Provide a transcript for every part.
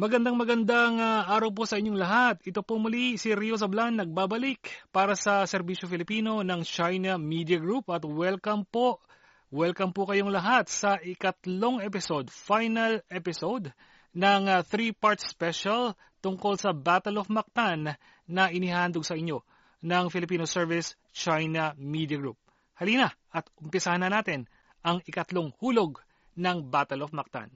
Magandang magandang uh, araw po sa inyong lahat. Ito po muli si Rio Zablan nagbabalik para sa Serbisyo Filipino ng China Media Group at welcome po, welcome po kayong lahat sa ikatlong episode, final episode ng uh, three-part special tungkol sa Battle of Mactan na inihandog sa inyo ng Filipino Service China Media Group. Halina at umpisahan na natin ang ikatlong hulog ng Battle of Mactan.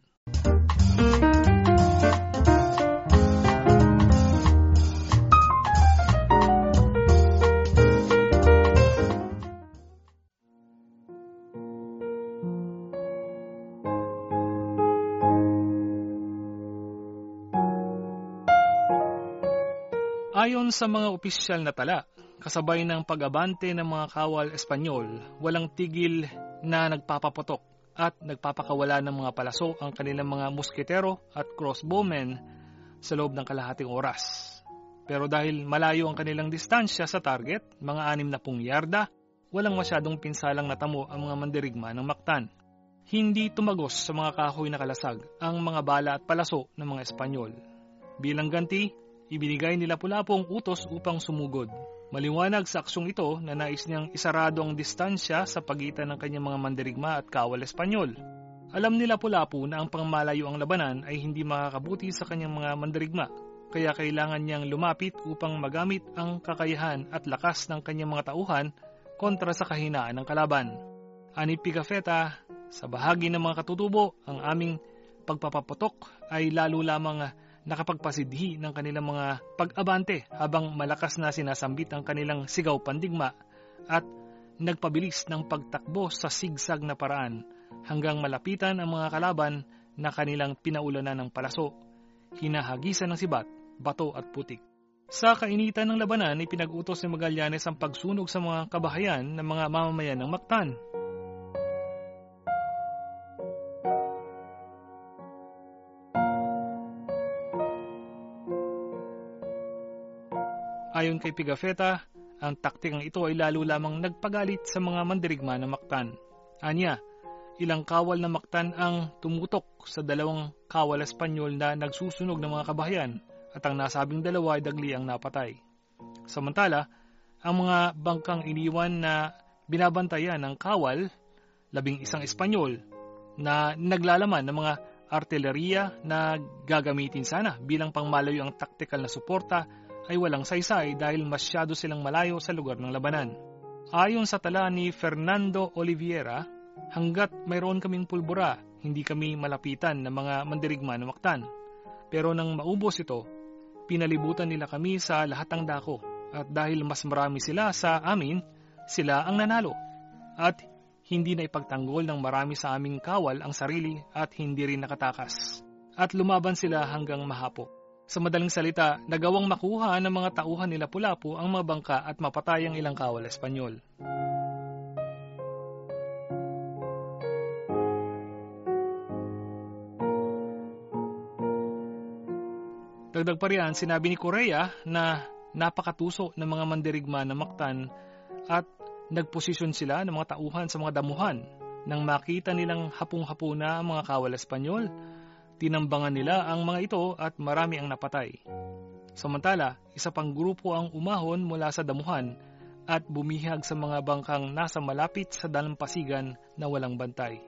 Ayon sa mga opisyal na tala, kasabay ng pag-abante ng mga kawal Espanyol, walang tigil na nagpapaputok at nagpapakawala ng mga palaso ang kanilang mga musketero at crossbowmen sa loob ng kalahating oras. Pero dahil malayo ang kanilang distansya sa target, mga anim na pung yarda, walang masyadong pinsalang natamo ang mga mandirigma ng Mactan. Hindi tumagos sa mga kahoy na kalasag ang mga bala at palaso ng mga Espanyol. Bilang ganti, Ibinigay nila Pulapong utos upang sumugod. Maliwanag sa aksyong ito na nais niyang isarado ang distansya sa pagitan ng kanyang mga mandirigma at kawal Espanyol. Alam nila Pulapo na ang pangmalayo ang labanan ay hindi makakabuti sa kanyang mga mandirigma, kaya kailangan niyang lumapit upang magamit ang kakayahan at lakas ng kanyang mga tauhan kontra sa kahinaan ng kalaban. Ani Pigafetta, sa bahagi ng mga katutubo, ang aming pagpapaputok ay lalo lamang nakapagpasidhi ng kanilang mga pag-abante habang malakas na sinasambit ang kanilang sigaw pandigma at nagpabilis ng pagtakbo sa sigsag na paraan hanggang malapitan ang mga kalaban na kanilang pinaulanan ng palaso, hinahagisan ng sibat, bato at putik. Sa kainitan ng labanan ay pinag-utos ni Magallanes ang pagsunog sa mga kabahayan ng mga mamamayan ng Mactan Ayon kay Pigafetta, ang taktikang ito ay lalo lamang nagpagalit sa mga mandirigma ng Mactan. Anya, ilang kawal na Mactan ang tumutok sa dalawang kawal Espanyol na nagsusunog ng mga kabahayan at ang nasabing dalawa ay dagli ang napatay. Samantala, ang mga bangkang iniwan na binabantayan ng kawal, labing isang Espanyol, na naglalaman ng mga artilleriya na gagamitin sana bilang pangmalayo ang taktikal na suporta ay walang saysay dahil masyado silang malayo sa lugar ng labanan. Ayon sa tala ni Fernando Oliveira, hanggat mayroon kaming pulbura, hindi kami malapitan ng mga mandirigma na maktan. Pero nang maubos ito, pinalibutan nila kami sa lahat ng dako at dahil mas marami sila sa amin, sila ang nanalo. At hindi na ipagtanggol ng marami sa aming kawal ang sarili at hindi rin nakatakas. At lumaban sila hanggang mahapo. Sa madaling salita, nagawang makuha ng mga tauhan nila Pulapu ang mga bangka at mapatay ang ilang kawal Espanyol. Dagdag pa riyan, sinabi ni Korea na napakatuso ng mga mandirigma ng Mactan at nagposisyon sila ng mga tauhan sa mga damuhan nang makita nilang hapong-hapo na ang mga kawal Espanyol Tinambangan nila ang mga ito at marami ang napatay. Samantala, isa pang grupo ang umahon mula sa damuhan at bumihag sa mga bangkang nasa malapit sa dalampasigan na walang bantay.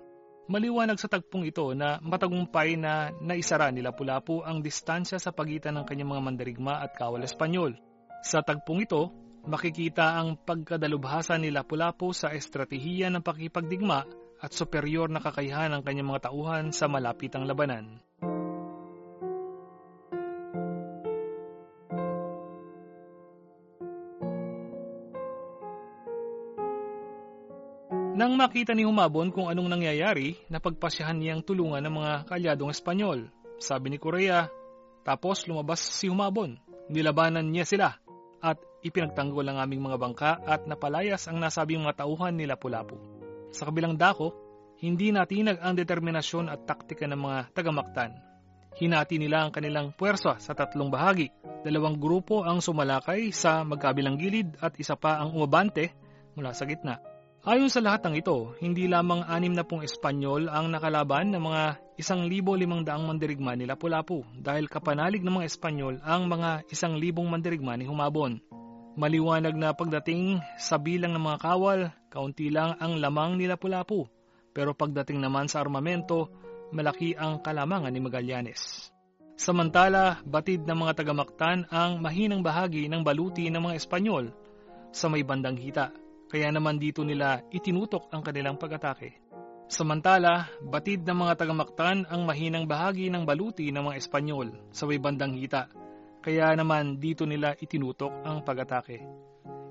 Maliwanag sa tagpong ito na matagumpay na naisara nila Pulapu ang distansya sa pagitan ng kanyang mga mandarigma at kawal Espanyol. Sa tagpong ito, makikita ang pagkadalubhasa nila Pulapu sa estratehiya ng pakipagdigma at superior na kakayahan ng kanyang mga tauhan sa malapitang labanan. Nang makita ni Humabon kung anong nangyayari, napagpasyahan niyang tulungan ng mga kalyadong Espanyol. Sabi ni Korea, tapos lumabas si Humabon. Nilabanan niya sila at ipinagtanggol ang aming mga bangka at napalayas ang nasabing mga tauhan nila Pulapu. Sa kabilang dako, hindi natinag ang determinasyon at taktika ng mga tagamaktan. Hinati nila ang kanilang puwersa sa tatlong bahagi. Dalawang grupo ang sumalakay sa magkabilang gilid at isa pa ang umabante mula sa gitna. Ayon sa lahat ng ito, hindi lamang anim na pong Espanyol ang nakalaban ng mga isang libo limang daang mandirigma ni Lapu-Lapu dahil kapanalig ng mga Espanyol ang mga isang libong mandirigma ni Humabon. Maliwanag na pagdating sa bilang ng mga kawal, kaunti lang ang lamang ni Lapu-Lapu. Pero pagdating naman sa armamento, malaki ang kalamangan ni Magallanes. Samantala, batid ng mga tagamaktan ang mahinang bahagi ng baluti ng mga Espanyol sa may bandang hita kaya naman dito nila itinutok ang kanilang pag-atake. Samantala, batid ng mga tagamaktan ang mahinang bahagi ng baluti ng mga Espanyol sa may bandang hita, kaya naman dito nila itinutok ang pag-atake.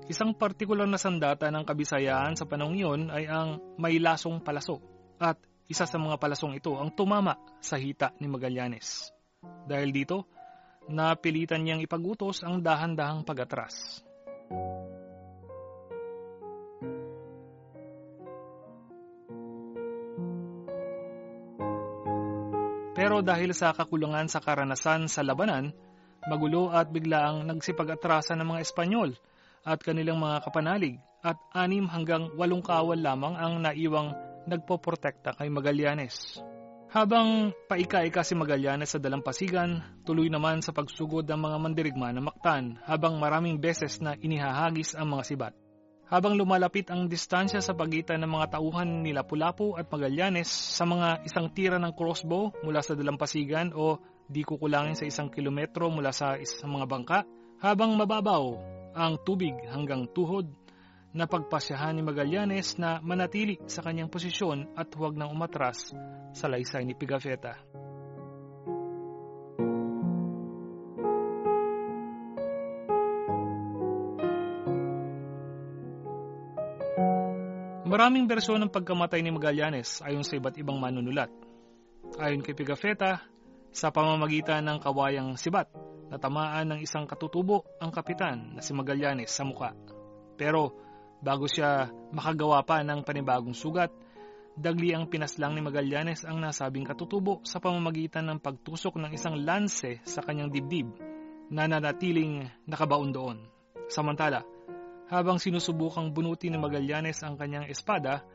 Isang partikular na sandata ng kabisayaan sa panahong iyon ay ang may lasong palaso at isa sa mga palasong ito ang tumama sa hita ni Magallanes. Dahil dito, napilitan niyang ipagutos ang dahan-dahang pag-atras. Pero dahil sa kakulangan sa karanasan sa labanan, magulo at biglaang nagsipag-atrasan ng mga Espanyol at kanilang mga kapanalig at anim hanggang walong kawal lamang ang naiwang nagpoprotekta kay Magallanes. Habang paika-ika si Magallanes sa dalampasigan, tuloy naman sa pagsugod ng mga mandirigma ng Mactan habang maraming beses na inihahagis ang mga sibat. Habang lumalapit ang distansya sa pagitan ng mga tauhan ni Lapu-Lapu at Magallanes sa mga isang tira ng crossbow mula sa dalampasigan o di kukulangin sa isang kilometro mula sa isang mga bangka, habang mababaw ang tubig hanggang tuhod, napagpasyahan ni Magallanes na manatili sa kanyang posisyon at huwag nang umatras sa laysay ni Pigafetta. Maraming bersyon ng pagkamatay ni Magallanes ayon sa iba't ibang manunulat. Ayon kay Pigafetta, sa pamamagitan ng kawayang sibat, natamaan ng isang katutubo ang kapitan na si Magallanes sa muka. Pero bago siya makagawa pa ng panibagong sugat, dagli ang pinaslang ni Magallanes ang nasabing katutubo sa pamamagitan ng pagtusok ng isang lanse sa kanyang dibdib na nanatiling nakabaon doon. Samantala, habang sinusubukang bunutin ni Magallanes ang kanyang espada,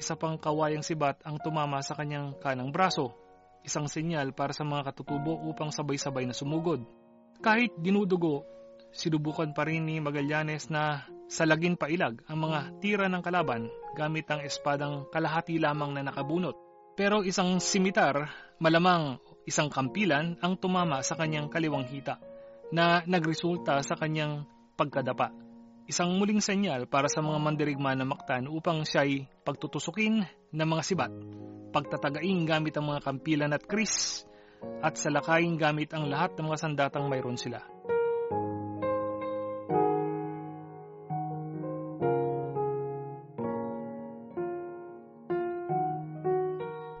isa pang kawayang sibat ang tumama sa kanyang kanang braso, isang senyal para sa mga katutubo upang sabay-sabay na sumugod. Kahit dinudugo, sinubukan pa rin ni Magallanes na salagin pailag ang mga tira ng kalaban gamit ang espadang kalahati lamang na nakabunot. Pero isang simitar, malamang isang kampilan ang tumama sa kanyang kaliwang hita na nagresulta sa kanyang pagkadapa. Isang muling senyal para sa mga mandirigma ng Mactan upang siya'y pagtutusukin ng mga sibat, pagtatagain gamit ang mga kampilan at kris, at salakayin gamit ang lahat ng mga sandatang mayroon sila.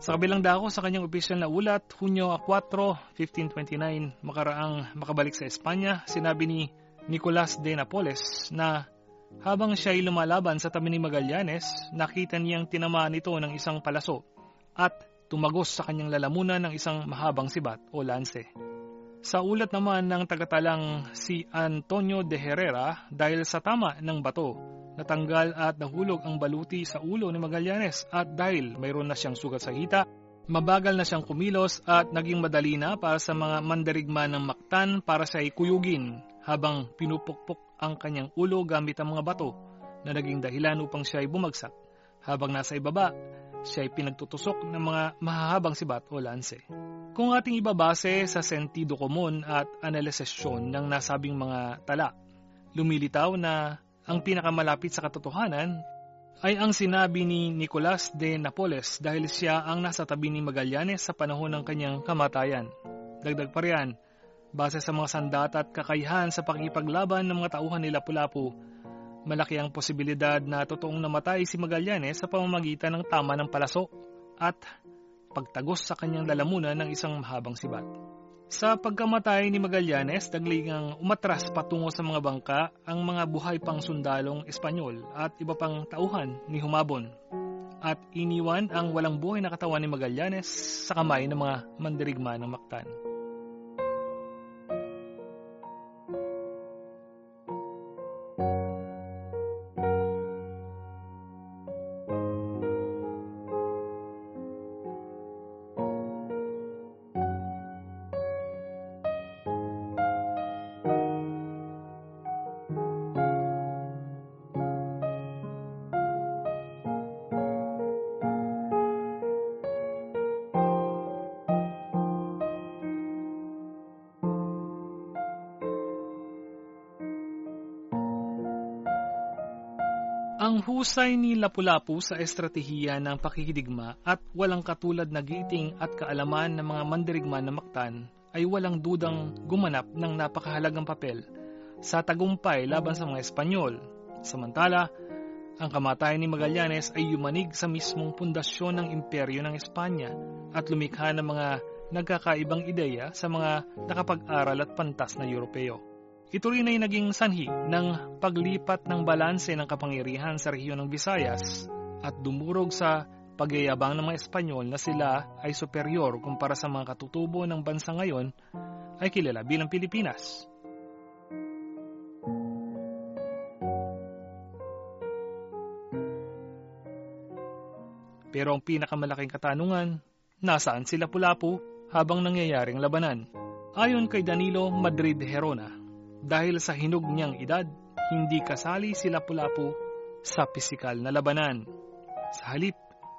Sa kabilang dako sa kanyang opisyal na ulat, Hunyo 4, 1529, makaraang makabalik sa Espanya, sinabi ni Nicolas de Napoles na habang siya ay lumalaban sa tabi ni Magallanes, nakita niyang tinamaan ito ng isang palaso at tumagos sa kanyang lalamunan ng isang mahabang sibat o lanse. Sa ulat naman ng tagatalang si Antonio de Herrera dahil sa tama ng bato, natanggal at nahulog ang baluti sa ulo ni Magallanes at dahil mayroon na siyang sugat sa hita, mabagal na siyang kumilos at naging madali na para sa mga mandarigma ng Mactan para sa ikuyugin habang pinupukpok ang kanyang ulo gamit ang mga bato na naging dahilan upang siya ay bumagsak. Habang nasa ibaba, siya ay pinagtutusok ng mga mahahabang sibat o lanse. Kung ating ibabase sa sentido komon at analisasyon ng nasabing mga tala, lumilitaw na ang pinakamalapit sa katotohanan ay ang sinabi ni Nicolas de Napoles dahil siya ang nasa tabi ni Magallanes sa panahon ng kanyang kamatayan. Dagdag pa riyan, Base sa mga sandata at kakayahan sa pakikipaglaban ng mga tauhan ni Lapu-Lapu, malaki ang posibilidad na totoong namatay si Magallanes sa pamamagitan ng tama ng palaso at pagtagos sa kanyang lalamunan ng isang mahabang sibat. Sa pagkamatay ni Magallanes, daglingang umatras patungo sa mga bangka ang mga buhay pang sundalong Espanyol at iba pang tauhan ni Humabon at iniwan ang walang buhay na katawan ni Magallanes sa kamay ng mga mandirigma ng Mactan. Husay ni Lapu-Lapu sa estratehiya ng pakikidigma at walang katulad na giting at kaalaman ng mga mandirigma na Mactan ay walang dudang gumanap ng napakahalagang papel sa tagumpay laban sa mga Espanyol. Samantala, ang kamatayan ni Magallanes ay yumanig sa mismong pundasyon ng imperyo ng Espanya at lumikha ng mga nagkakaibang ideya sa mga nakapag-aral at pantas na Europeo. Ito rin ay naging sanhi ng paglipat ng balanse ng kapangyarihan sa rehiyon ng Visayas at dumurog sa pagyayabang ng mga Espanyol na sila ay superior kumpara sa mga katutubo ng bansa ngayon ay kilala bilang Pilipinas. Pero ang pinakamalaking katanungan, nasaan sila Pulapu habang nangyayaring labanan? Ayon kay Danilo Madrid Herona, dahil sa hinog niyang edad, hindi kasali sila Pulapu sa pisikal na labanan. Sa halip,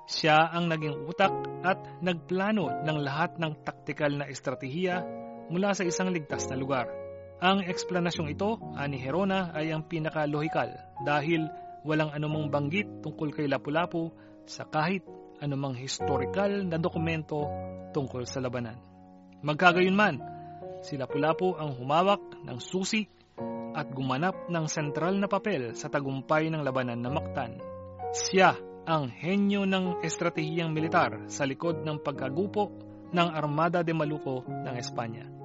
siya ang naging utak at nagplano ng lahat ng taktikal na estratehiya mula sa isang ligtas na lugar. Ang eksplanasyong ito, ani Herona, ay ang pinakalohikal dahil walang anumang banggit tungkol kay Lapu-Lapu sa kahit anumang historical na dokumento tungkol sa labanan. Magkagayon man, si Lapu-Lapu ang humawak ng susi at gumanap ng sentral na papel sa tagumpay ng labanan na Mactan. Siya ang henyo ng estratehiyang militar sa likod ng pagkagupo ng Armada de Maluco ng Espanya.